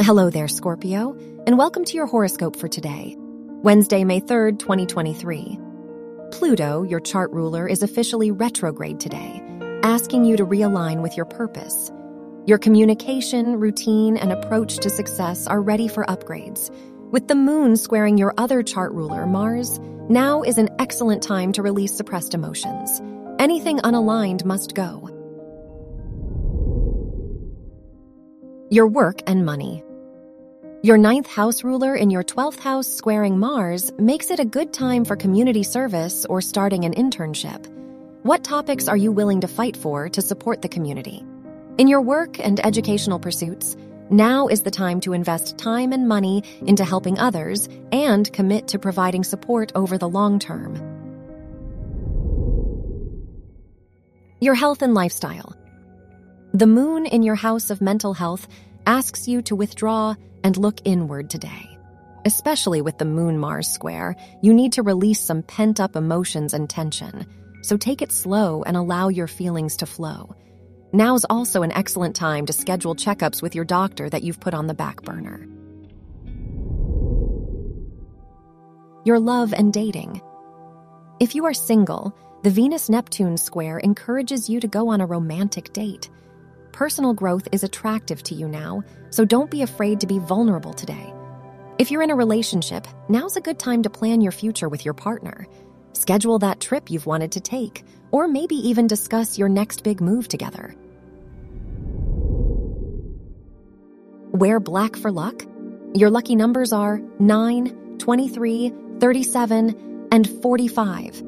Hello there, Scorpio, and welcome to your horoscope for today, Wednesday, May 3rd, 2023. Pluto, your chart ruler, is officially retrograde today, asking you to realign with your purpose. Your communication, routine, and approach to success are ready for upgrades. With the moon squaring your other chart ruler, Mars, now is an excellent time to release suppressed emotions. Anything unaligned must go. Your work and money. Your ninth house ruler in your 12th house squaring Mars makes it a good time for community service or starting an internship. What topics are you willing to fight for to support the community? In your work and educational pursuits, now is the time to invest time and money into helping others and commit to providing support over the long term. Your health and lifestyle. The moon in your house of mental health asks you to withdraw and look inward today. Especially with the Moon Mars square, you need to release some pent up emotions and tension. So take it slow and allow your feelings to flow. Now's also an excellent time to schedule checkups with your doctor that you've put on the back burner. Your love and dating. If you are single, the Venus Neptune square encourages you to go on a romantic date. Personal growth is attractive to you now, so don't be afraid to be vulnerable today. If you're in a relationship, now's a good time to plan your future with your partner. Schedule that trip you've wanted to take, or maybe even discuss your next big move together. Wear black for luck. Your lucky numbers are 9, 23, 37, and 45.